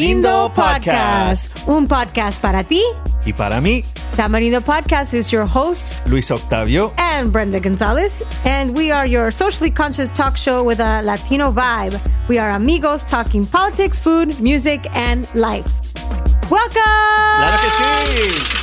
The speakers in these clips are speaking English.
Tamarindo Podcast. un podcast para ti. Y para mí, Tamarindo Podcast is your host Luis Octavio. and Brenda Gonzalez, and we are your socially conscious talk show with a Latino vibe. We are amigos talking politics, food, music, and life. Welcome. Claro que sí.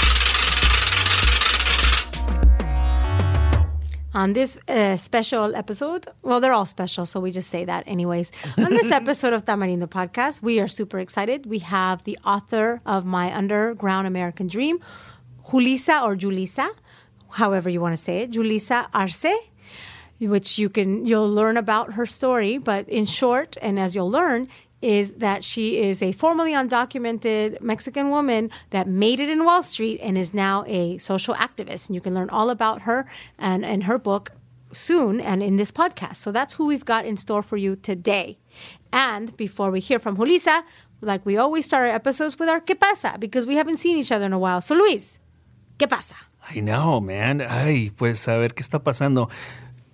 On this uh, special episode, well, they're all special, so we just say that anyways. On this episode of Tamarindo Podcast, we are super excited. We have the author of My Underground American Dream, Julissa or Julissa, however you want to say it, Julissa Arce, which you can you'll learn about her story. But in short, and as you'll learn, is that she is a formerly undocumented Mexican woman that made it in Wall Street and is now a social activist. And you can learn all about her and, and her book soon and in this podcast. So that's who we've got in store for you today. And before we hear from Julissa, like we always start our episodes with our ¿Qué pasa? Because we haven't seen each other in a while. So Luis, ¿qué pasa? I know, man. Ay, pues a ver qué está pasando.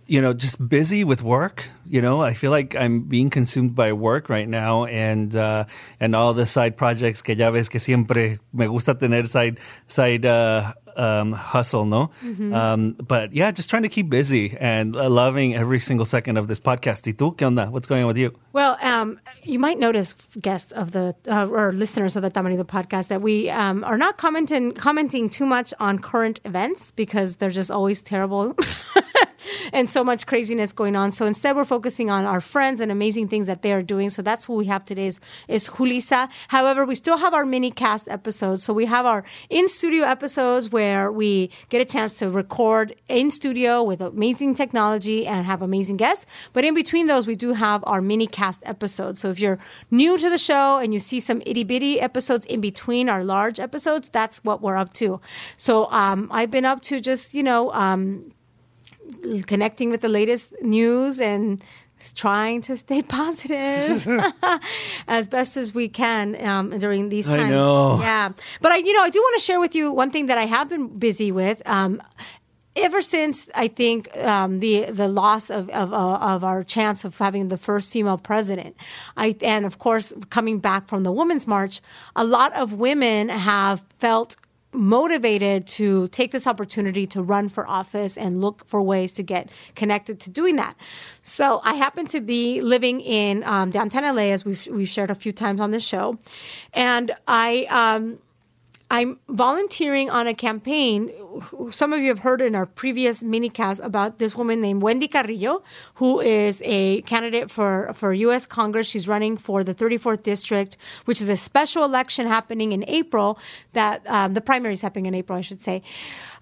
You know, just busy with work. You know, I feel like I'm being consumed by work right now, and uh, and all the side projects que ya ves que siempre me gusta tener side side uh, um, hustle, no. Um, but yeah, just trying to keep busy and uh, loving every single second of this podcast. ¿Y tú qué onda? What's going on with you? Well, um, you might notice, guests of the uh, or listeners of the Tamarindo podcast, that we um, are not commenting commenting too much on current events because they're just always terrible. And so much craziness going on. So instead, we're focusing on our friends and amazing things that they are doing. So that's who we have today is, is Julissa. However, we still have our mini cast episodes. So we have our in studio episodes where we get a chance to record in studio with amazing technology and have amazing guests. But in between those, we do have our mini cast episodes. So if you're new to the show and you see some itty bitty episodes in between our large episodes, that's what we're up to. So um, I've been up to just, you know, um, connecting with the latest news and trying to stay positive as best as we can um, during these I times. know. Yeah, but I, you know, I do want to share with you one thing that I have been busy with. Um, ever since I think um, the the loss of of, uh, of our chance of having the first female president, I and of course coming back from the Women's March, a lot of women have felt motivated to take this opportunity to run for office and look for ways to get connected to doing that. So I happen to be living in um, downtown LA, as we've we've shared a few times on this show, and I. Um, I'm volunteering on a campaign. Some of you have heard in our previous minicast about this woman named Wendy Carrillo, who is a candidate for, for U.S. Congress. She's running for the 34th district, which is a special election happening in April. That um, the primary is happening in April, I should say.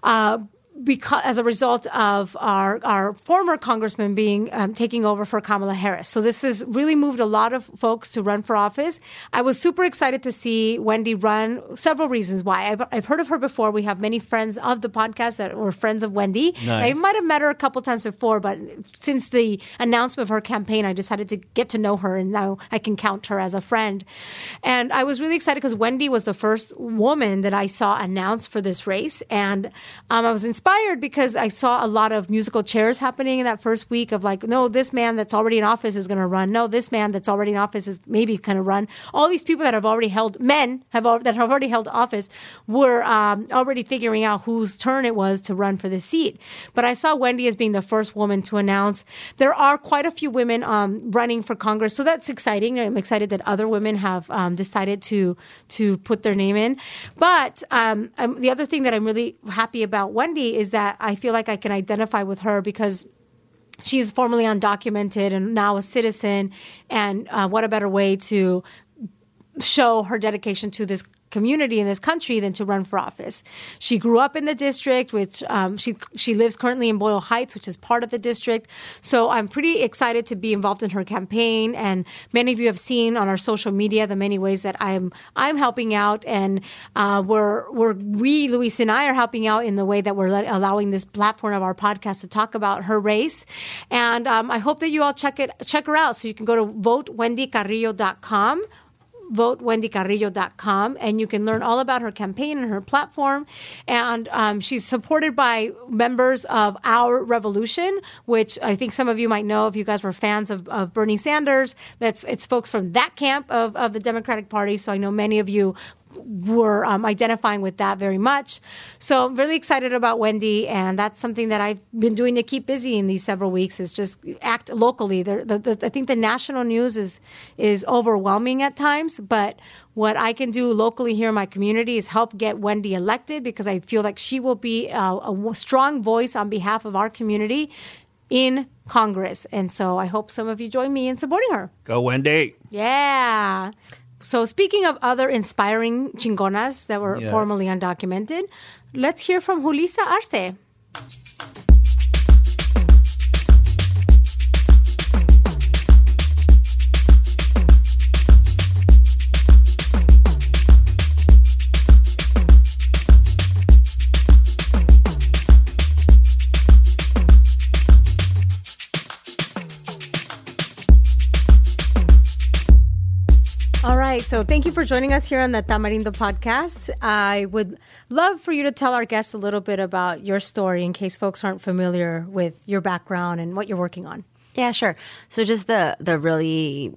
Uh, because as a result of our our former congressman being um, taking over for Kamala Harris. So this has really moved a lot of folks to run for office. I was super excited to see Wendy run. Several reasons why. I've, I've heard of her before. We have many friends of the podcast that were friends of Wendy. Nice. I might have met her a couple times before, but since the announcement of her campaign, I decided to get to know her, and now I can count her as a friend. And I was really excited because Wendy was the first woman that I saw announced for this race, and um, I was inspired because I saw a lot of musical chairs happening in that first week of like, no, this man that's already in office is going to run. No, this man that's already in office is maybe going to run. All these people that have already held men have that have already held office were um, already figuring out whose turn it was to run for the seat. But I saw Wendy as being the first woman to announce. There are quite a few women um, running for Congress, so that's exciting. I'm excited that other women have um, decided to to put their name in. But um, um, the other thing that I'm really happy about Wendy is that I feel like I can identify with her because she is formerly undocumented and now a citizen. And uh, what a better way to show her dedication to this community in this country than to run for office. She grew up in the district, which um, she she lives currently in Boyle Heights, which is part of the district. So I'm pretty excited to be involved in her campaign. And many of you have seen on our social media the many ways that I'm I'm helping out, and uh, we're we're we Luis and I are helping out in the way that we're let, allowing this platform of our podcast to talk about her race. And um, I hope that you all check it check her out. So you can go to votewendycarrillo.com votewendycarrillo.com, and you can learn all about her campaign and her platform. And um, she's supported by members of Our Revolution, which I think some of you might know if you guys were fans of, of Bernie Sanders. That's it's folks from that camp of, of the Democratic Party. So I know many of you were um, identifying with that very much. So I'm really excited about Wendy, and that's something that I've been doing to keep busy in these several weeks. Is just act locally. The, the, the, I think the national news is is overwhelming at times, but what I can do locally here in my community is help get Wendy elected because I feel like she will be a, a strong voice on behalf of our community in Congress. And so I hope some of you join me in supporting her. Go, Wendy. Yeah. So, speaking of other inspiring chingonas that were Yes. formerly undocumented, let's hear from Julissa Arce. So thank you for joining us here on the Tamarindo podcast. I would love for you to tell our guests a little bit about your story in case folks aren't familiar with your background and what you're working on. Yeah, sure. So just the the really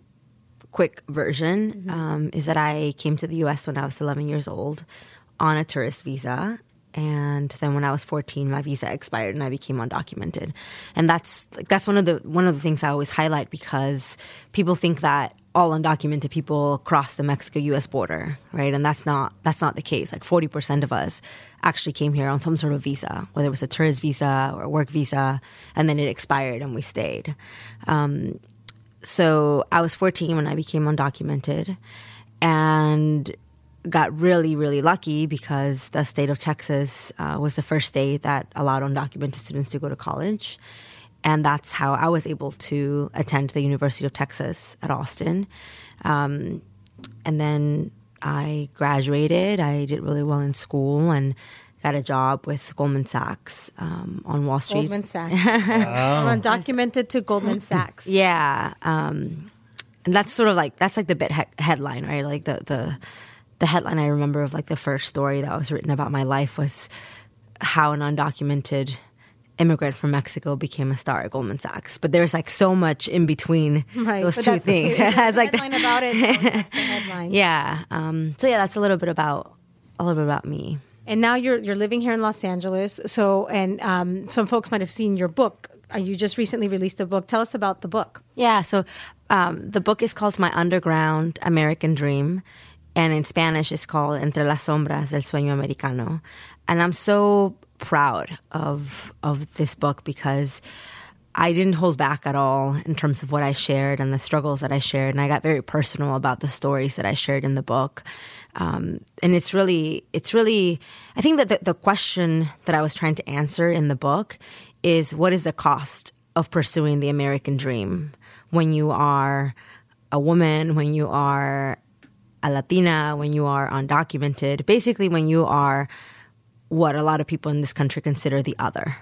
quick version um, is that I came to the U.S. when I was 11 years old on a tourist visa, and then when I was 14, my visa expired and I became undocumented. And that's like that's one of the one of the things I always highlight because people think that all undocumented people cross the Mexico-U.S. border, right? And that's not that's not the case. Like 40% of us actually came here on some sort of visa, whether it was a tourist visa or a work visa, and then it expired and we stayed. Um, so I was 14 when I became undocumented and got really, really lucky because the state of Texas uh, was the first state that allowed undocumented students to go to college. And that's how I was able to attend the University of Texas at Austin. Um, and then I graduated. I did really well in school and got a job with Goldman Sachs um, on Wall Street. Goldman Sachs. From undocumented to Goldman Sachs. Yeah, um, and that's sort of like that's like the bit he- headline, right? Like the the the headline I remember of like the first story that was written about my life was how an undocumented immigrant from Mexico became a star at Goldman Sachs. But there's like so much in between Right. those but two the- things. that's It's the like headline about it. The headline. yeah. Um, so yeah, that's a little bit about a little bit about me. And now you're you're living here in Los Angeles. So, and um, some folks might have seen your book. Uh, you just recently released a book. Tell us about the book. Yeah, so um, the book is called My Underground American Dream, and in Spanish it's called Entre las Sombras del Sueño Americano. And I'm so proud of of this book because I didn't hold back at all in terms of what I shared and the struggles that I shared, and I got very personal about the stories that I shared in the book. Um, and it's really, it's really, I think that the, the question that I was trying to answer in the book is what is the cost of pursuing the American dream when you are a woman, when you are a Latina, when you are undocumented, basically when you are what a lot of people in this country consider the other.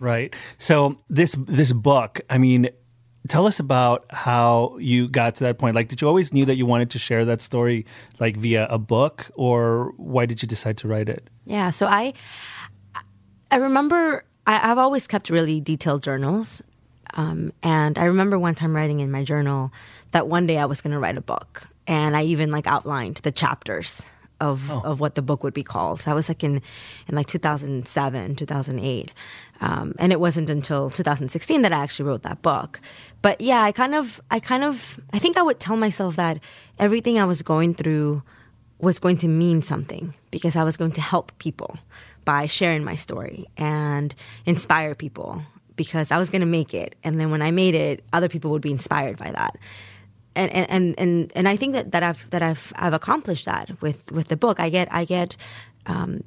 Right. So this this book, I mean, tell us about how you got to that point. Like, did you always knew that you wanted to share that story, like via a book, or why did you decide to write it? Yeah, so I I remember I, I've always kept really detailed journals, um, and I remember one time writing in my journal that one day I was going to write a book, and I even like outlined the chapters of of what the book would be called. So I was like in in like 2007, 2008. Um, and it wasn't until 2016 that I actually wrote that book. But yeah, I kind of, I kind of, I think I would tell myself that everything I was going through was going to mean something because I was going to help people by sharing my story and inspire people because I was going to make it. And then when I made it, other people would be inspired by that. And, and, and, and, I think that, that I've, that I've, I've accomplished that with, with the book. I get, I get, um,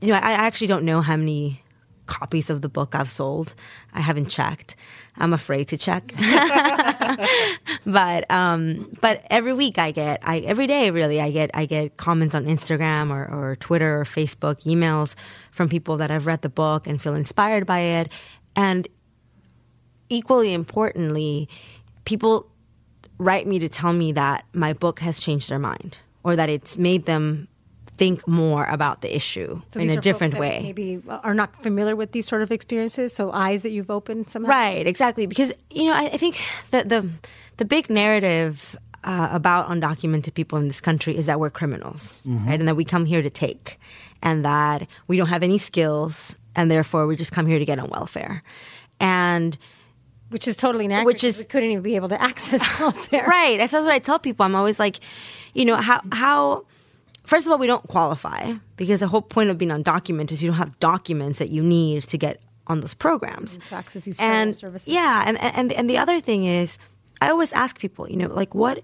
you know, I, I actually don't know how many copies of the book I've sold. I haven't checked. I'm afraid to check. but um, but every week I get I every day really I get I get comments on Instagram or, or Twitter or Facebook, emails from people that have read the book and feel inspired by it. And equally importantly, people write me to tell me that my book has changed their mind or that it's made them think more about the issue So in a are different folks that way. Maybe are not familiar with these sort of experiences, so eyes that you've opened somehow. Right, exactly. Because you know, I, I think that the the big narrative uh, about undocumented people in this country is that we're criminals, right, and that we come here to take, and that we don't have any skills, and therefore we just come here to get on welfare, and Which is totally inaccurate. Which is- we couldn't even be able to access welfare. right. That's what I tell people. I'm always like, you know, how how. First of all, we don't qualify because the whole point of being undocumented is you don't have documents that you need to get on those programs. To access these and services. yeah, and, and and the other thing is, I always ask people, you know, like what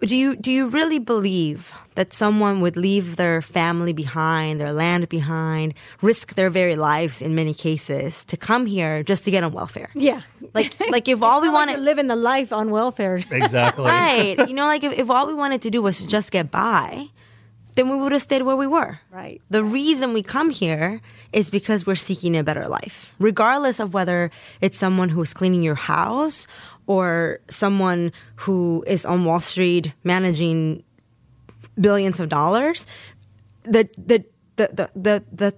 do you do you really believe that someone would leave their family behind, their land behind, risk their very lives in many cases to come here just to get on welfare? Yeah. Like like if all we Not like want you're living the life on welfare. Exactly. right, you know, like if, if all we wanted to do was just get by, then we would have stayed where we were. Right. The reason we come here is because we're seeking a better life, regardless of whether it's someone who's cleaning your house or someone who is on Wall Street managing billions of dollars. The the the the the, the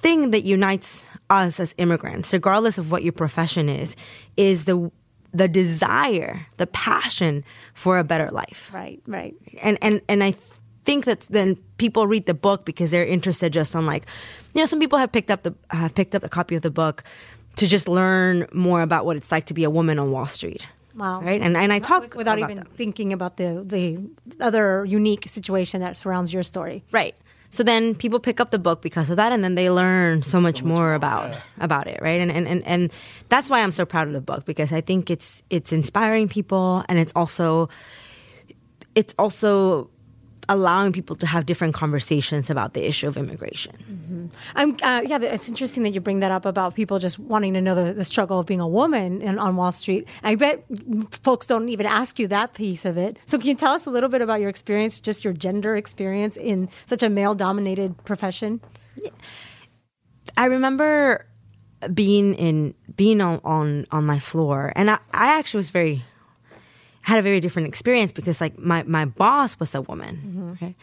thing that unites us as immigrants, regardless of what your profession is, is the the desire, the passion for a better life Right, right. and and and I think that then people read the book because they're interested just on like, you know, some people have picked up the have picked up a copy of the book to just learn more about what it's like to be a woman on Wall Street. Wow. Right, and and I talk without about even that. thinking about the the other unique situation that surrounds your story. right. So then people pick up the book because of that, and then they learn so much, more, about about it, right? And, and and and that's why I'm so proud of the book because I think it's it's inspiring people, and it's also it's also allowing people to have different conversations about the issue of immigration. I'm uh, yeah. It's interesting that you bring that up about people just wanting to know the, the struggle of being a woman in, on Wall Street. I bet folks don't even ask you that piece of it. So can you tell us a little bit about your experience, just your gender experience in such a male-dominated profession? I remember being in being on on, on my floor, and I, I actually was very had a very different experience because like my my boss was a woman, mm-hmm. okay?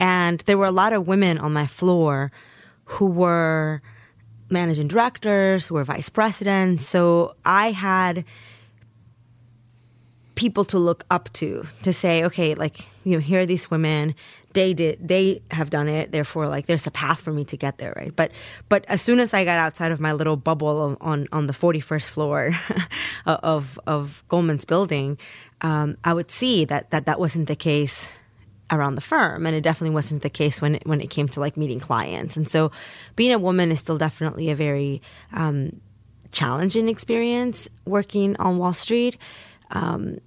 and there were a lot of women on my floor who were managing directors, who were vice presidents. So I had people to look up to to say okay like you know here are these women they did they have done it. Therefore like there's a path for me to get there right? But but as soon as i got outside of my little bubble of, on on the 41st floor of of goldman's building um, i would see that that that wasn't the case around the firm. And it definitely wasn't the case when it, when it came to like meeting clients. And so being a woman is still definitely a very um, challenging experience working on wall street um,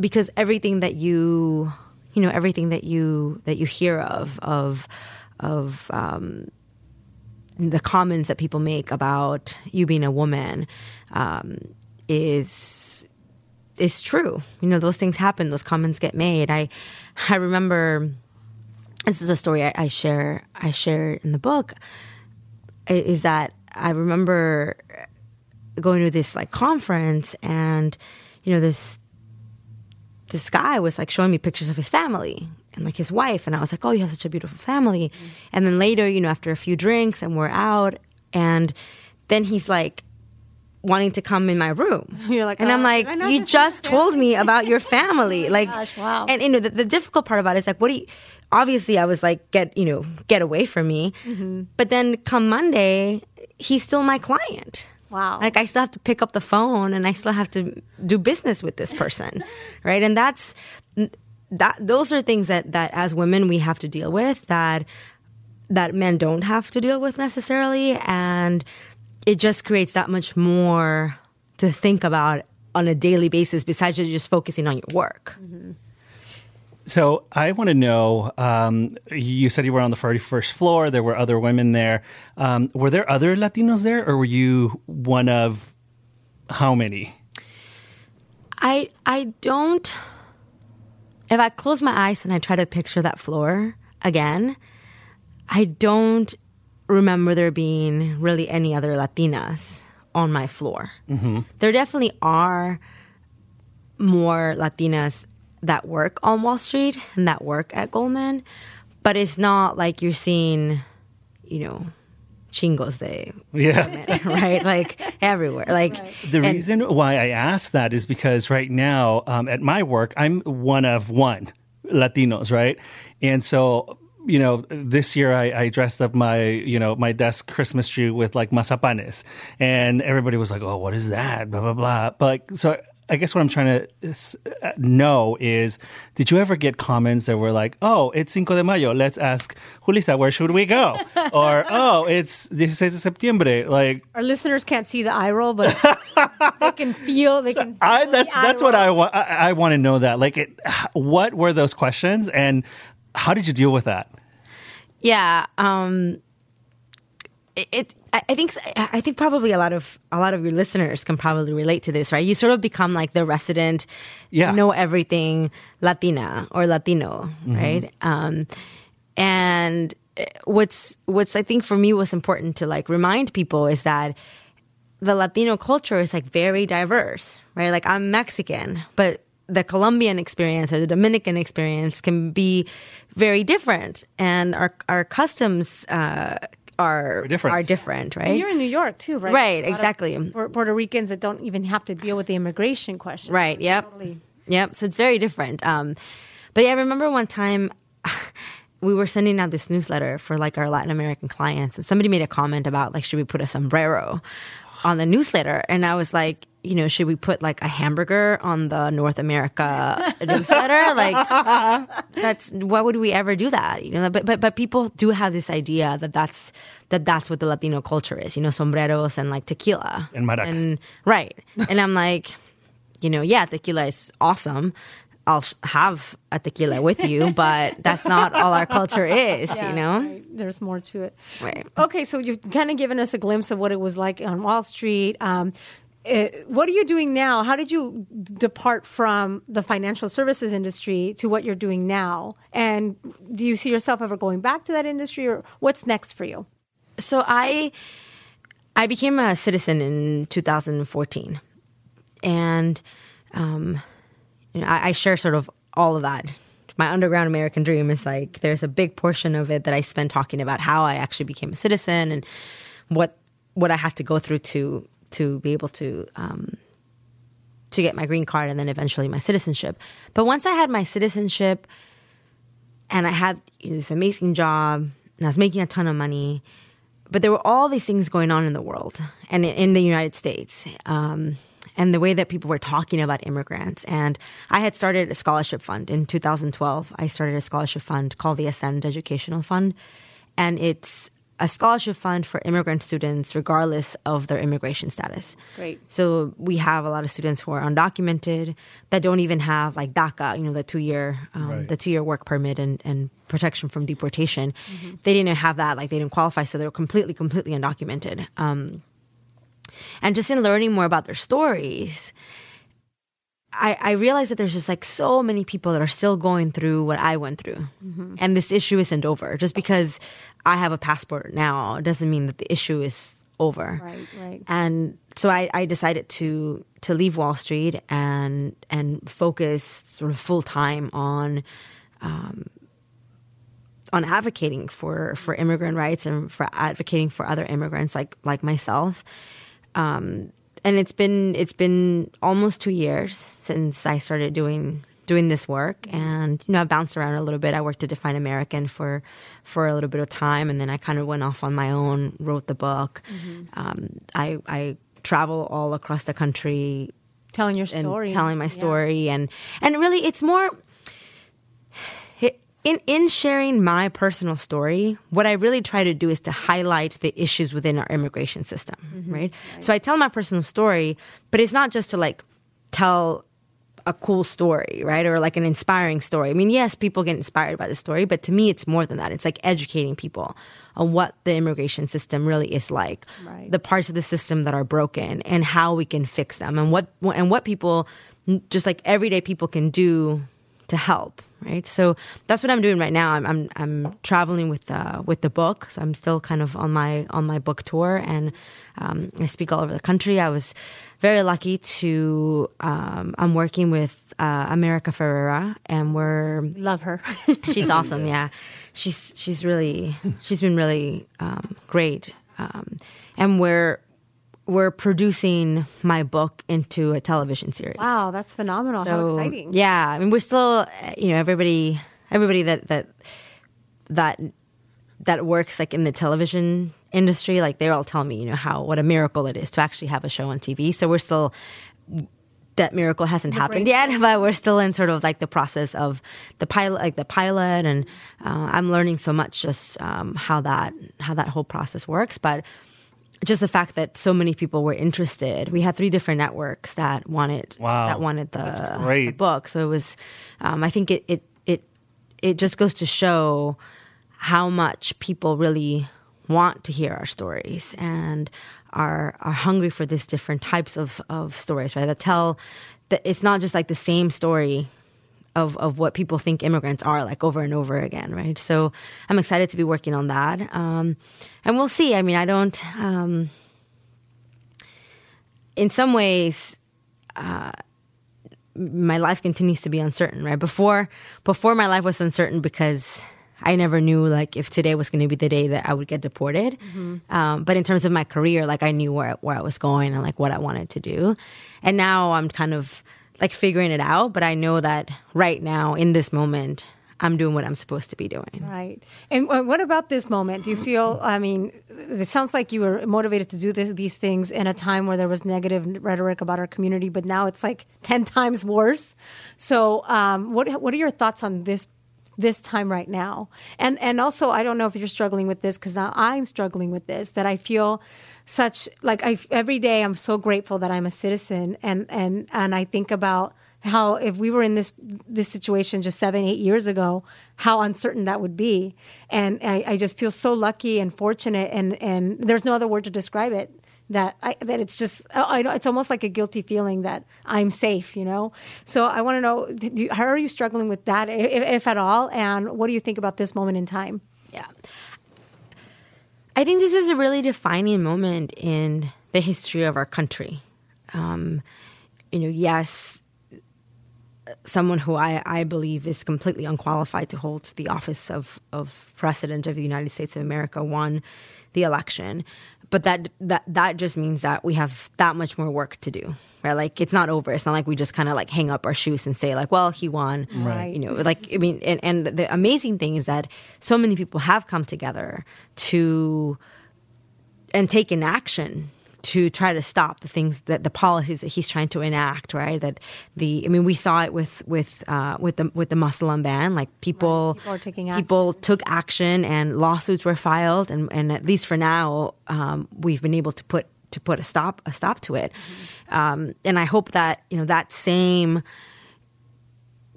because everything that you you know everything that you that you hear of of of um, the comments that people make about you being a woman um, is is true. You know, those things happen. Those comments get made. I I remember this is a story I, I share I share in the book. Is that I remember going to this like conference and you know this this guy was like showing me pictures of his family and like his wife and I was like, "Oh, you have such a beautiful family." And then later, you know, after a few drinks and we're out and then he's like wanting to come in my room. You're like, and I'm "Oh, like, did I not "You just just told me about your family." like gosh, wow. and you know, the, the difficult part about it is like, what do you obviously I was like, get, you know, get away from me. Mm-hmm. But then come Monday, he's still my client. Wow. Like I still have to pick up the phone and I still have to do business with this person, right? And that's that. Those are things that that as women we have to deal with that that men don't have to deal with necessarily, and it just creates that much more to think about on a daily basis besides just focusing on your work. Mm-hmm. So I want to know. Um, you said you were on the forty-first floor. There were other women there. Um, were there other Latinos there, or were you one of how many? I I don't. If I close my eyes and I try to picture that floor again, I don't remember there being really any other Latinas on my floor. There definitely are more Latinas that work on Wall Street and that work at Goldman, but it's not like you're seeing, you know, chingos de Yeah. right like everywhere like The and- reason why I ask that is because right now um, at my work, I'm one of one Latinos, right? And so, you know, this year I, I dressed up my, you know, my desk Christmas tree with like mazapanes, and everybody was like, "Oh, what is that?" Blah blah blah. But like, so. I guess what I'm trying to uh, know is, did you ever get comments that were like, "Oh, it's Cinco de Mayo. Let's ask Julissa where should we go?" or "Oh, it's 16 de septiembre." Like, Our listeners can't see the eye roll, but they can feel. They can. I feel the that's eye that's what roll. I want. I, I want to know that. Like, it, what were those questions, and how did you deal with that? Yeah, um, it. it I think I think probably a lot of a lot of your listeners can probably relate to this, right? You sort of become like the resident, Yeah. know everything Latina or Latino, right? Um, and what's what's I think for me was important to like remind people is that the Latino culture is like very diverse, right? Like I'm Mexican, but the Colombian experience or the Dominican experience can be very different, and our our customs uh, are different. are different, right? And you're in New York too, right? Right, A lot of exactly. Puerto Ricans that don't even have to deal with the immigration question. Right. Yep. Totally. Yep. So it's very different. Um, but yeah, I remember one time we were sending out this newsletter for like our Latin American clients, and somebody made a comment about like, should we put a sombrero on the newsletter? And I was like, you know, should we put like a hamburger on the North America newsletter? Like, that's why would we ever do that? You know, but but but people do have this idea that that's that that's what the Latino culture is. You know, sombreros and like tequila And maracas. and right. and I'm like, you know, yeah, tequila is awesome. I'll have a tequila with you, but that's not all our culture is, Yeah, you know? right. There's more to it. Right. Okay, so you've kind of given us a glimpse of what it was like on Wall Street. Um, uh, what are you doing now? How did you depart from the financial services industry to what you're doing now? And do you see yourself ever going back to that industry, or what's next for you? So I I became a citizen in 2014, and um, you know, I, I share sort of all of that. My underground American dream is like there's a big portion of it that I spend talking about how I actually became a citizen and what what I had to go through to to be able to um, to get my green card and then eventually my citizenship. But once I had my citizenship and I had this amazing job and I was making a ton of money, but there were all these things going on in the world and in- in the United States. Um, and the way that people were talking about immigrants. And I had started a scholarship fund in 2012. I started a scholarship fund called the Ascend Educational Fund. And it's a scholarship fund for immigrant students, regardless of their immigration status. great. So we have a lot of students who are undocumented that don't even have like DACA, you know, the two year, um, Right. the two year work permit and, and protection from deportation. They didn't have that, like they didn't qualify, so they were completely, completely undocumented. Um, and just in learning more about their stories, I, I realized that there's just like so many people that are still going through what I went through. And this issue isn't over. Just because I have a passport now doesn't mean that the issue is over. Right, right. And so I, I decided to to leave Wall Street and and focus sort of full time on on advocating for for immigrant rights and for advocating for other immigrants like like myself. Um, and it's been it's been almost two years since I started doing doing this work, and you know I bounced around a little bit. I worked at Define American for for a little bit of time, and then I kind of went off on my own, wrote the book. Um, I I travel all across the country Telling your and story, telling my Yeah. story and and really it's more in in sharing my personal story what i really try to do is to highlight the issues within our immigration system Mm-hmm. right? so i tell my personal story but it's not just to like tell a cool story right or like an inspiring story i mean yes people get inspired by the story but to me it's more than that it's like educating people on what the immigration system really is like Right. the parts of the system that are broken and how we can fix them and what and what people just like everyday people can do to help right? So that's what I'm doing right now. I'm I'm, I'm traveling with uh, with the book, so I'm still kind of on my on my book tour, and um, I speak all over the country. I was very lucky to um, I'm working with uh, America Ferrera, and we're Love her. she's awesome. Yeah, she's she's really she's been really um, great, um, and we're we're producing my book into a television series. wow, that's phenomenal. How exciting. Yeah, I mean, we're still, uh, you know, everybody, everybody that that that that works like in the television industry, like they're all telling me, you know, how what a miracle it is to actually have a show on TV. So we're still that miracle hasn't happened yet, but we're still in sort of like the process of the pilot, like the pilot, and uh, I'm learning so much just um, how that how that whole process works, but just the fact that so many people were interested. We had three different networks that wanted Wow. that wanted the, the book. So it was, um, I think it, it it it just goes to show how much people really want to hear our stories and are are hungry for these different types of of stories, right? That tell that it's not just like the same story of, of what people think immigrants are like over and over again, right? So I'm excited to be working on that. Um, and we'll see. I mean, I don't, um, in some ways, uh, my life continues to be uncertain, right? Before, before my life was uncertain because I never knew like if today was going to be the day that I would get deported. Um, but in terms of my career, like I knew where where I was going and like what I wanted to do. And now I'm kind of like figuring it out. But I know that right now in this moment, I'm doing what I'm supposed to be doing. Right. And what about this moment? Do you feel, I mean, it sounds like you were motivated to do this, these things in a time where there was negative rhetoric about our community, but now it's like 10 times worse. So, um, what, what are your thoughts on this? This time right now, and and also I don't know if you're struggling with this because now I'm struggling with this. That I feel such like I every day I'm so grateful that I'm a citizen, and and and I think about how if we were in this this situation just seven eight years ago how uncertain that would be and I, I just feel so lucky and fortunate and and there's no other word to describe it that I, that it's just I, I, it's almost like a guilty feeling that I'm safe, you know. So I want to know you, how are you struggling with that, if, if at all, and what do you think about this moment in time? Yeah. I think this is a really defining moment in the history of our country. Um, you know, yes, someone who I, I believe is completely unqualified to hold the office of, of president of the United States of America won the election. But that that that just means that we have that much more work to do. Right? Like it's not over. It's not like we just kind of like hang up our shoes and say like, well, he won. Right. You know, like I mean and, and the amazing thing is that so many people have come together to and taken action to try to stop the things that the policies that he's trying to enact, right? That the I mean, we saw it with with uh, with the with the Muslim ban. Like people, Right. People are taking people took action, and lawsuits were filed, and and at least for now, um, we've been able to put to put a stop a stop to it. Um, and I hope that you know that same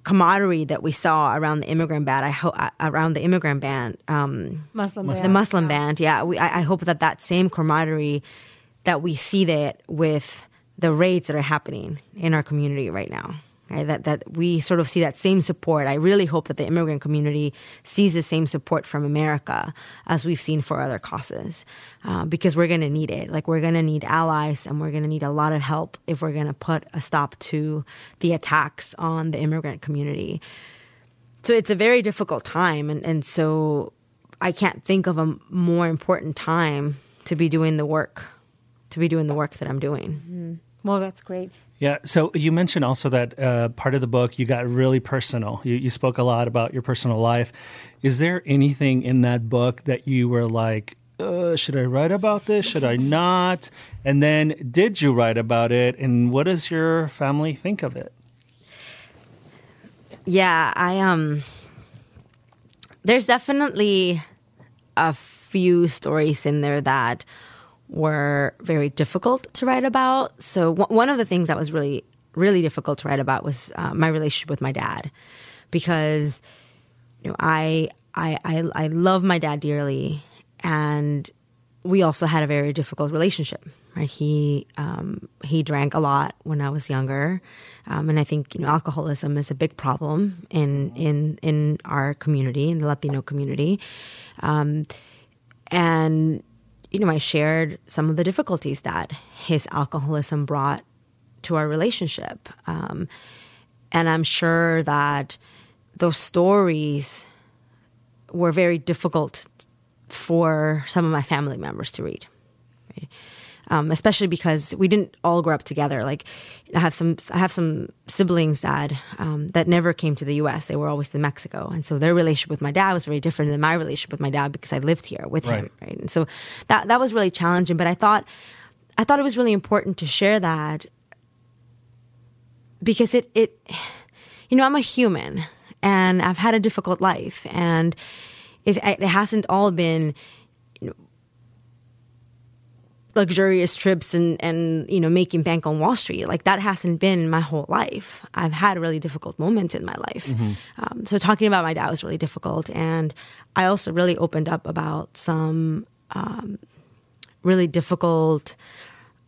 camaraderie that we saw around the immigrant ban, I hope around the immigrant ban, um, Muslim, the ban. Muslim band. Yeah, we, I, I hope that that same camaraderie that we see that with the raids that are happening in our community right now. Right? That that we sort of see that same support. I really hope that the immigrant community sees the same support from America as we've seen for other causes, uh, because we're going to need it. Like we're going to need allies, and we're going to need a lot of help if we're going to put a stop to the attacks on the immigrant community so it's a very difficult time and, and so i can't think of a more important time to be doing the work to be doing the work that i'm doing Well, that's great. Yeah. So you mentioned also that uh, part of the book you got really personal. You, you spoke a lot about your personal life. Is there anything in that book that you were like, uh, should I write about this? Should I not? And then did you write about it? And what does your family think of it? yeah i um there's definitely a few stories in there that were very difficult to write about so w- one of the things that was really really difficult to write about was uh, my relationship with my dad because you know I, I i i love my dad dearly and we also had a very difficult relationship Right? He um, he drank a lot when I was younger, um, and I think you know alcoholism is a big problem in in in our community, in the Latino community, um, and you know I shared some of the difficulties that his alcoholism brought to our relationship, um, and I'm sure that those stories were very difficult for some of my family members to read. Right? Um, especially because we didn't all grow up together. Like I have some, I have some siblings that um, that never came to the U.S. They were always in Mexico, and so their relationship with my dad was very different than my relationship with my dad because I lived here with him. Right. Right, and so that that was really challenging. But I thought, I thought it was really important to share that because it it, you know, I'm a human and I've had a difficult life and it, it hasn't all been luxurious trips and and you know making bank on Wall Street. Like that hasn't been my whole life. I've had really difficult moments in my life. Um, so talking about my dad was really difficult, and I also really opened up about some um, really difficult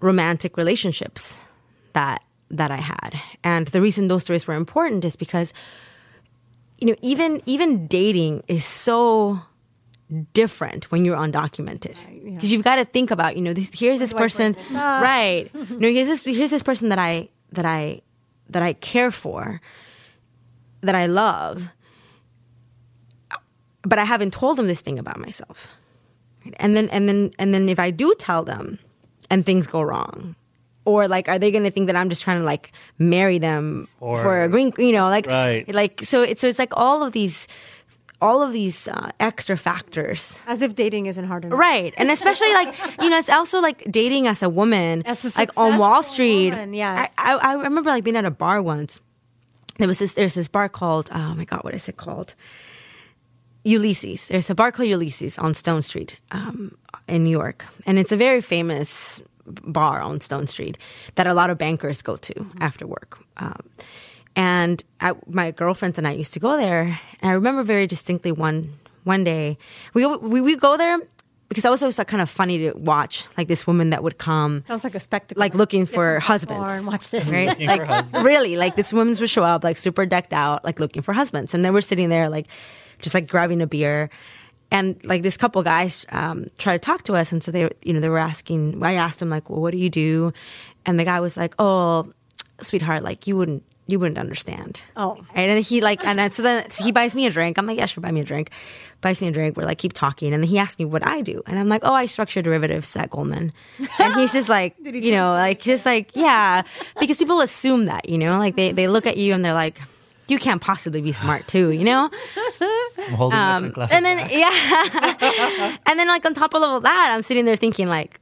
romantic relationships that that I had. And the reason those stories were important is because you know even even dating is so different when you're undocumented. Because you've got to think about you know this, here's this do I bring person this. Ah. Right. You know here's this here's this person that I that I that I care for that I love but I haven't told them this thing about myself. And then and then and then if I do tell them and things go wrong or like are they going to think that I'm just trying to like marry them Or- for a green you know like Right. like so it's so it's like all of these all of these uh, extra factors As if dating isn't hard enough. right and especially like you know it's also like dating as a woman As a like on wall street woman, yes. I, I, I remember like being at a bar once there was this there's this bar called oh my god what is it called Ulysses. There's a bar called Ulysses on Stone Street um, in New York, and it's a very famous bar on Stone Street that a lot of bankers go to after work. Um, and I, my girlfriends and I used to go there, and I remember very distinctly one one day we we we go there because it was always like kind of funny to watch, like this woman that would come Sounds like a spectacle. like looking for some husbands. popcorn, Watch this. right? Like really, like this women's would show up like super decked out, like looking for husbands, and then we're sitting there like just like grabbing a beer, and like this couple guys um, try to talk to us, and so they you know they were asking. I asked him like, well, what do you do? And the guy was like, oh, sweetheart, like you wouldn't. You wouldn't understand. Oh. and then he like, and then, so then he buys me a drink. I'm like, yeah, sure, buy me a drink. Buys me a drink. We're like, keep talking, and then he asks me what I do, and I'm like, oh, I structure derivatives at Goldman. And he's just like, he you know, like just like yeah, because people assume that you know, like they they look at you and they're like, you can't possibly be smart too, you know. I'm holding my Um, glass and then wine. yeah, and then like on top of all that, I'm sitting there thinking like,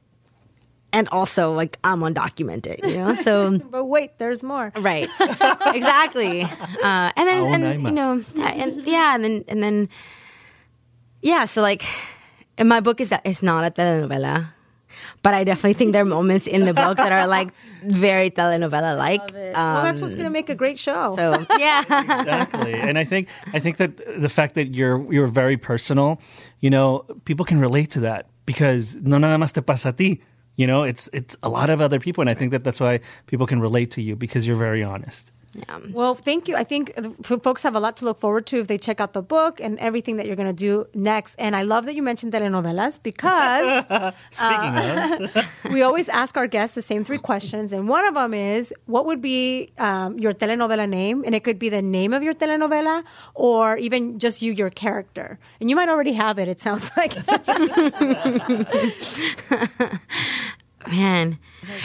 and also like I'm undocumented, you know. So But wait, there's more. right, exactly. Uh, and then and you know, yeah, and yeah, and then and then yeah. So like, and my book is it's not a telenovela. But I definitely think there are moments in the book that are like very telenovela like. well, that's what's going to make a great show. So yeah, exactly and i think i think that the fact that you're you're very personal you know people can relate to that because no nada más te pasa a ti you know it's it's a lot of other people and i think that that's why people can relate to you because you're very honest Well, thank you. I think uh, folks have a lot to look forward to if they check out the book and everything that you're going to do next. And I love that you mentioned telenovelas because speaking of we always ask our guests the same three questions. And one of them is what would be um, your telenovela name? And it could be the name of your telenovela or even just you, your character. And you might already have it, it sounds like. man.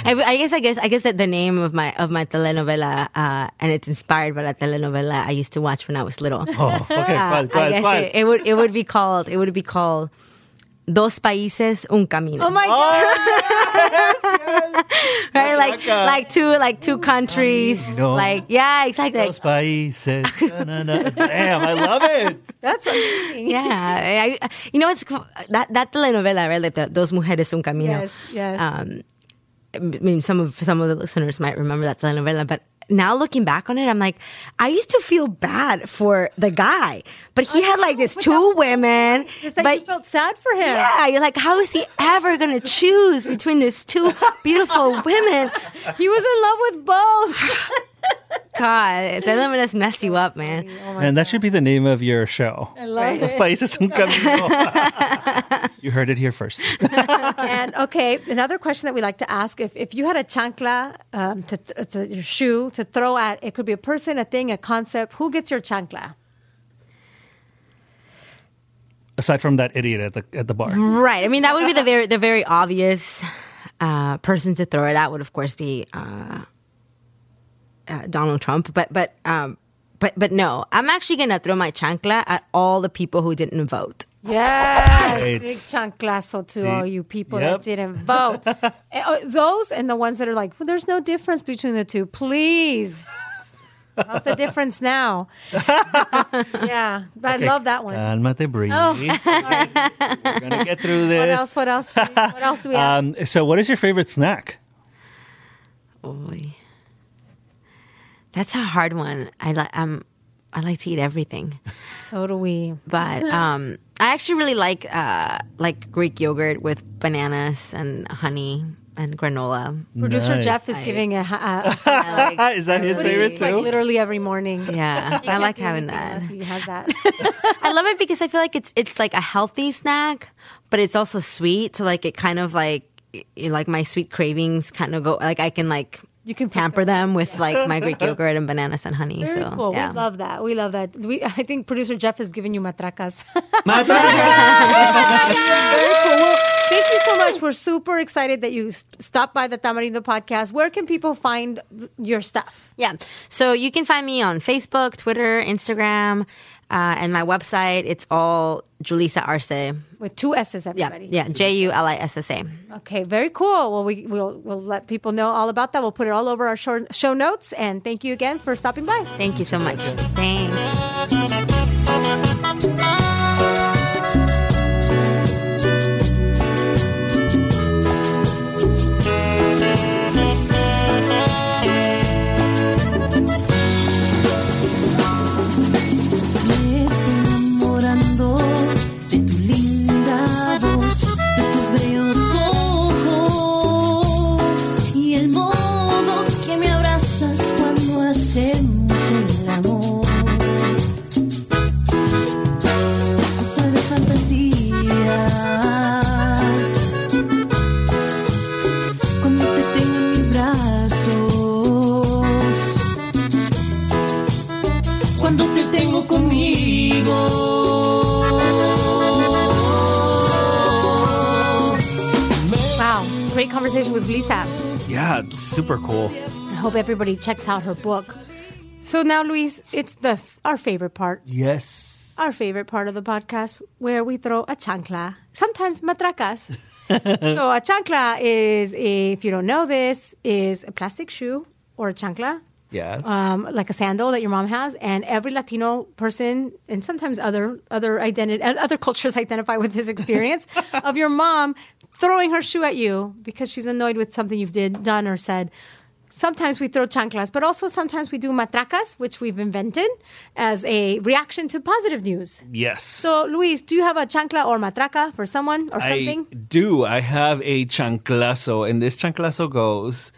I, I guess I guess I guess that the name of my of my telenovela uh, and it's inspired by a telenovela I used to watch when I was little. oh okay Uh, ¿cuál, I guess cuál? it, it would it would be called it would be called Dos países un camino. oh my God. right? Like like two like two countries. Camino. Like yeah, exactly. Los países. Na, na, na. Damn, I love it. That's amazing. yeah, I, you know it's that that telenovela, right? Like the, Dos mujeres un camino. Yes, yes. Um, I mean, some of some of the listeners might remember that telenovela, but now looking back on it, I'm like, I used to feel bad for the guy, but he had like these two women. Like but you felt sad for him. yeah, you're like, how is he ever gonna choose between these two beautiful women? He was in love with both. God, the limit mess you up, man. And that should be the name of your show. Right. Los países un you heard it here first. and okay, another question that we like to ask: if if you had a chancla um, to, th- to your shoe to throw at, it could be a person, a thing, a concept. Who gets your chancla? Aside from that idiot at the at the bar. Right. I mean, that would be the very the very obvious uh, person to throw it at. Would of course be uh, uh, Donald Trump. But but um, but but no, I'm actually gonna throw my chancla at all the people who didn't vote. Yes, Right. big chanclazo to See? all you people Yep. that didn't vote. Eh, oh, Those and the ones that are like, well, there's no difference between the two. Please, what's the difference now? yeah, but I love that one. Cálmate, breathe. Oh. We're gonna get through this. what else? What else? What else do we have? Um, so, what is your favorite snack? Oy. That's a hard one. I like um, I like to eat everything. so do we. but um, I actually really like uh, like Greek yogurt with bananas and honey and granola. Producer Nice. Jeff is giving a, a, I like, is that his favorite it's like too? literally every morning. yeah, I like having that. he has that. I love it because I feel like it's it's like a healthy snack, but it's also sweet. So like it kind of like i- like my sweet cravings kind of go like I can like You can pamper them with like my Greek yogurt and bananas and honey. Very so cool. yeah. We love that. We love that. We, I think producer Jeff has given you matracas. Very cool. Well, We're super excited that you stopped by the Tamarindo podcast. Where can people find your stuff? Yeah. So you can find me on Facebook, Twitter, Instagram, uh, and my website. It's all Julissa Arce. With two S's, everybody. Yeah. J U L I S S A. Okay, very cool. Well, we, we'll, we'll let people know all about that. We'll put it all over our show, show notes. And thank you again for stopping by. Thank you so much. Thanks. Great conversation with Lisa. Yeah, super cool. I hope everybody checks out her book. So now, Luis, it's the our favorite part. Yes. our favorite part of the podcast where we throw a chancla, sometimes matracas. so a chancla is, if you don't know this, is a plastic shoe or a chancla, Yes. um, like a sandal that your mom has, and every Latino person, and sometimes other other identity, and other cultures identify with this experience of your mom throwing her shoe at you because she's annoyed with something you've did done or said. Sometimes we throw chanclas, but also sometimes we do matracas, which we've invented as a reaction to positive news. yes. So, Luis, do you have a chancla or matraca for someone or something? I do. I have a chanclazo, and this chanclazo goes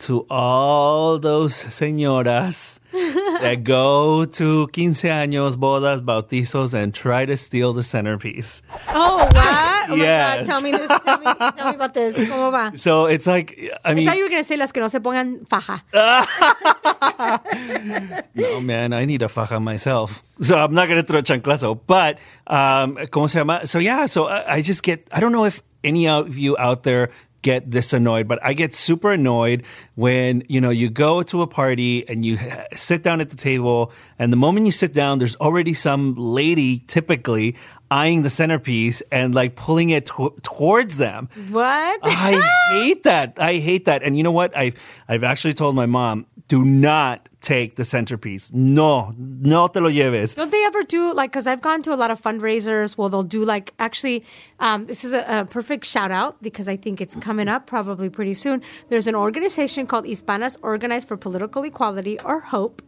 to all those señoras that go to quince años, bodas, bautizos, and try to steal the centerpiece. Oh, what? Oh my Yes. God! Tell me this. Tell me, tell me about this. ¿Cómo va? So it's like, I I mean, thought you were going to say las que no se pongan faja. no, man, I need a faja myself. So I'm not going to throw chanclazo. But, um, ¿cómo se llama? So yeah, so I, I just get, I don't know if any of you out there get this annoyed, but I get super annoyed when, you know, you go to a party and you sit down at the table and the moment you sit down, there's already some lady typically eyeing the centerpiece and like pulling it to- towards them. What? I hate that. I hate that. And you know what? I've I've actually told my mom do not take the centerpiece. No, no te lo lleves. Don't they ever do like? Because I've gone to a lot of fundraisers. Well, they'll do like actually. Um, this is a, a perfect shout out because I think it's coming up probably pretty soon. There's an organization called Hispanas Organized for Political Equality or HOPE,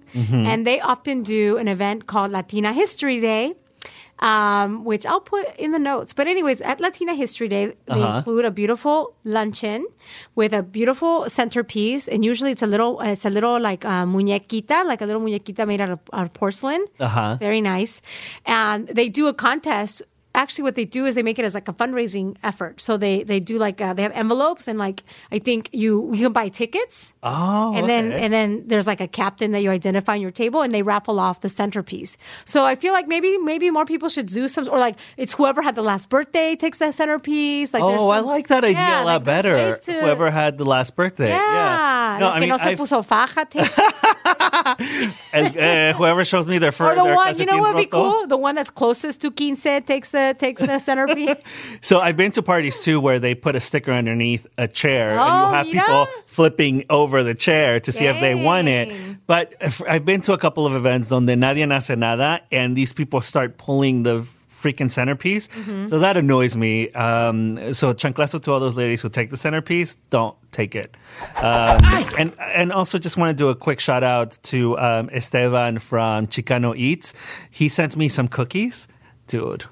and they often do an event called Latina History Day. Um, which I'll put in the notes. But anyways, at Latina History Day, they include a beautiful luncheon with a beautiful centerpiece, and usually it's a little, it's a little like uh, muñequita, like a little muñequita made out of, out of porcelain. Uh-huh. Very nice. And they do a contest. Actually, what they do is they make it as like a fundraising effort. So they they do like uh, they have envelopes and like I think you you can buy tickets. Oh, and then and then there's like a captain that you identify on your table, and they raffle off the centerpiece. So I feel like maybe maybe more people should do some or like it's whoever had the last birthday takes that centerpiece. Like Oh, I like that idea Yeah, a lot like, better. to- Whoever had the last birthday. Yeah, No, like I mean, no se I've- puso faja. takes- and, uh, whoever shows me their or first, the one, you know what would be cool? The one that's closest to quince takes the takes the centerpiece. So I've been to parties too where they put a sticker underneath a chair and Oh, you have mira. people flipping over the chair to see if they won it. But I've been to a couple of events donde nadie hace nada and these people start pulling the freaking centerpiece. Mm-hmm. So that annoys me. Um, so chanclazo to all those ladies who take the centerpiece, don't take it. Um, and and also just want to do a quick shout out to um, Esteban from Chicano Eats. He sent me some cookies. Dude,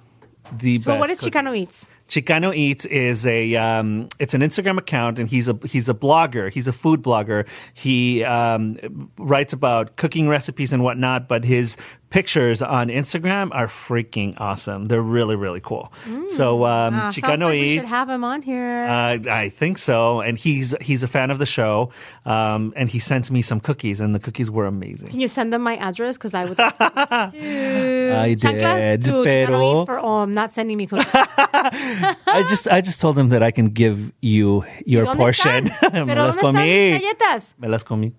the So best what is Chicano. Eats? Chicano Eats is a um, it's an Instagram account, and he's a he's a blogger. He's a food blogger. He um, writes about cooking recipes and whatnot. But his pictures on Instagram are freaking awesome. They're really really cool. So um, sounds Chicano like we Eats. should have him on here. uh, I think so, and he's he's a fan of the show, um, and he sent me some cookies, and the cookies were amazing. Can you send them my address? Because I would. like I did, to Chicano pero- Eats for um, not sending me cookies. I just I just told him that I can give you your portion. Me las comí. Me las comí.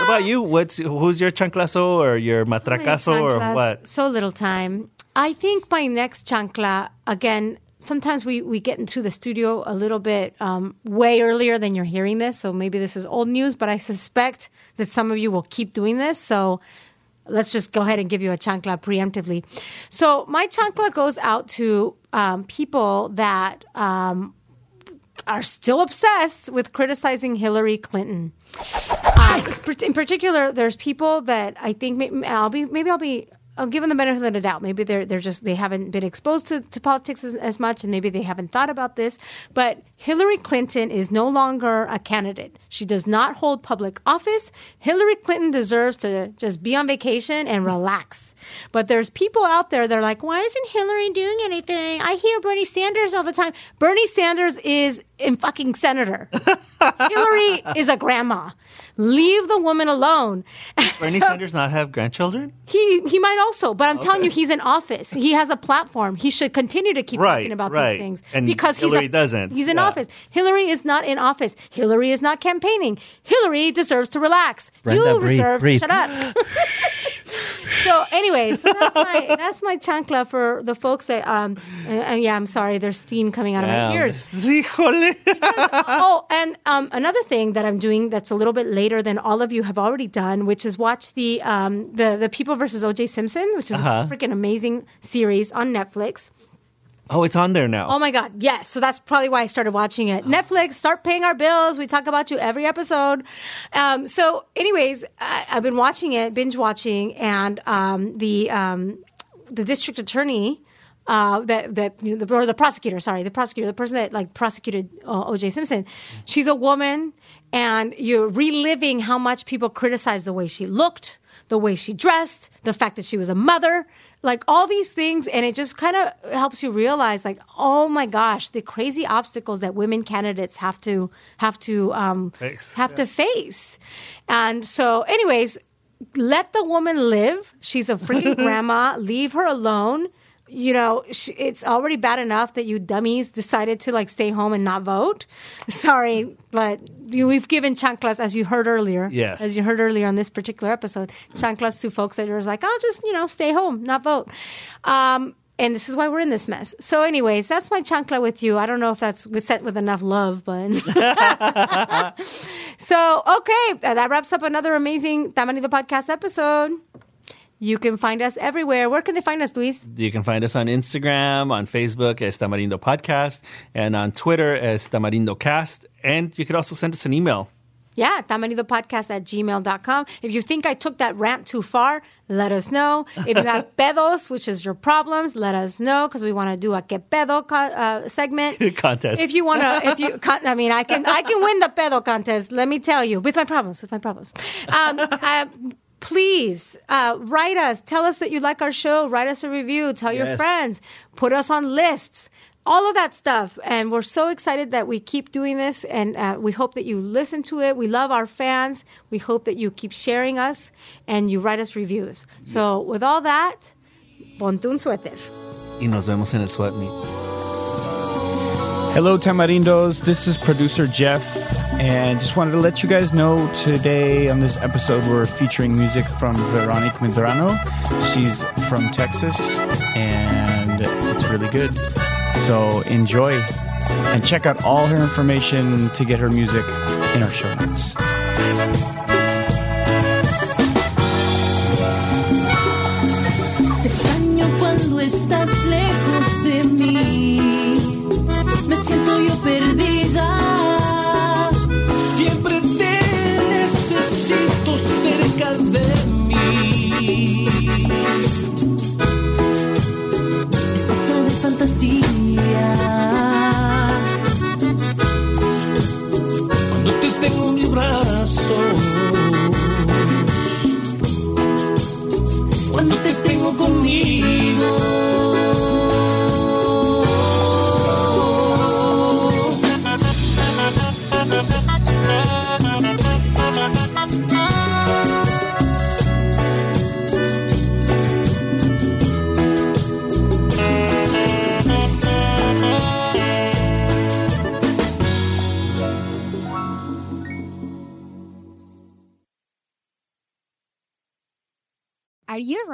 What about you? What's who's your chanclazo or your matracazo or what? So little time. I think my next chancla, again, sometimes we, we get into the studio a little bit um, way earlier than you're hearing this. So maybe this is old news, but I suspect that some of you will keep doing this. So let's just go ahead and give you a chancla preemptively. So my chancla goes out to um, people that um, are still obsessed with criticizing Hillary Clinton. Um, in particular, there's people that I think maybe I'll be maybe I'll be I'll give them the benefit of the doubt. Maybe they're they're just they haven't been exposed to, to politics as, as much, and maybe they haven't thought about this. But Hillary Clinton is no longer a candidate. She does not hold public office. Hillary Clinton deserves to just be on vacation and relax. But there's people out there that are like, why isn't Hillary doing anything? I hear Bernie Sanders all the time. Bernie Sanders is a fucking senator. Hillary is a grandma. Leave the woman alone. Bernie So- Sanders not have grandchildren? he he might also, but I'm telling you, he's in office. He has a platform. He should continue to keep Right, talking about right. these things And because Hillary he's a, doesn't. He's in Yeah. office. Hillary is not in office. Hillary is not campaigning. Hillary deserves to relax. Brenda, you deserve to shut up. so, anyways, so that's my that's my chancla for the folks that um uh, and yeah, I'm sorry, there's steam coming out of my ears. Híjole. oh, and um, another thing that I'm doing that's a little bit later than all of you have already done, which is watch the um, the the People versus O.J. Simpson, which is Uh-huh. a freaking amazing series on Netflix. Oh, it's on there now. Oh my god, yes! So that's probably why I started watching it. Netflix, start paying our bills. We talk about you every episode. Um, so, anyways, I, I've been watching it, binge watching, and um, the um, the district attorney. Uh, that that you know, the, or the prosecutor, sorry, the prosecutor, the person that like prosecuted uh, O.J. Simpson, she's a woman, and you're reliving how much people criticized the way she looked, the way she dressed, the fact that she was a mother, like all these things, and it just kind of helps you realize, like, oh my gosh, the crazy obstacles that women candidates have to have to um, Face, have to face, and so, anyways, let the woman live. She's a freaking grandma. Leave her alone. You know, it's already bad enough that you dummies decided to like stay home and not vote. Sorry, but we've given chanclas, as you heard earlier. Yes. As you heard earlier on this particular episode, chanclas to folks that are like, I'll just, you know, stay home, not vote. Um, And this is why we're in this mess. So, anyways, that's my chancla with you. I don't know if that's was set with enough love, but. so, okay, that wraps up another amazing Tamarindo podcast episode. You can find us everywhere. Where can they find us, Luis? You can find us on Instagram, on Facebook as Tamarindo Podcast, and on Twitter as Tamarindo Cast. And you could also send us an email. Yeah, tamarindopodcast at gmail.com. If you think I took that rant too far, let us know. If you have pedos, which is your problems, let us know because we want to do a que pedo co- uh, segment. Contest. If you want to, if you, con- I mean, I can, I can win the pedo contest. Let me tell you, with my problems, with my problems. Um, uh, please uh, write us. Tell us that you like our show. Write us a review. Tell your friends. Put us on lists. All of that stuff. And we're so excited that we keep doing this. And uh, we hope that you listen to it. We love our fans. We hope that you keep sharing us and you write us reviews. So, with all that, ponte un suéter. Y nos vemos en el sweat meet. Hello, Tamarindos. This is producer Jeff, and just wanted to let you guys know today on this episode we're featuring music from Veronique Medrano. She's from Texas, and it's really good. So enjoy and check out all her information to get her music in our show notes. Te extraño cuando estás lejos de mí. Me siento yo perdida.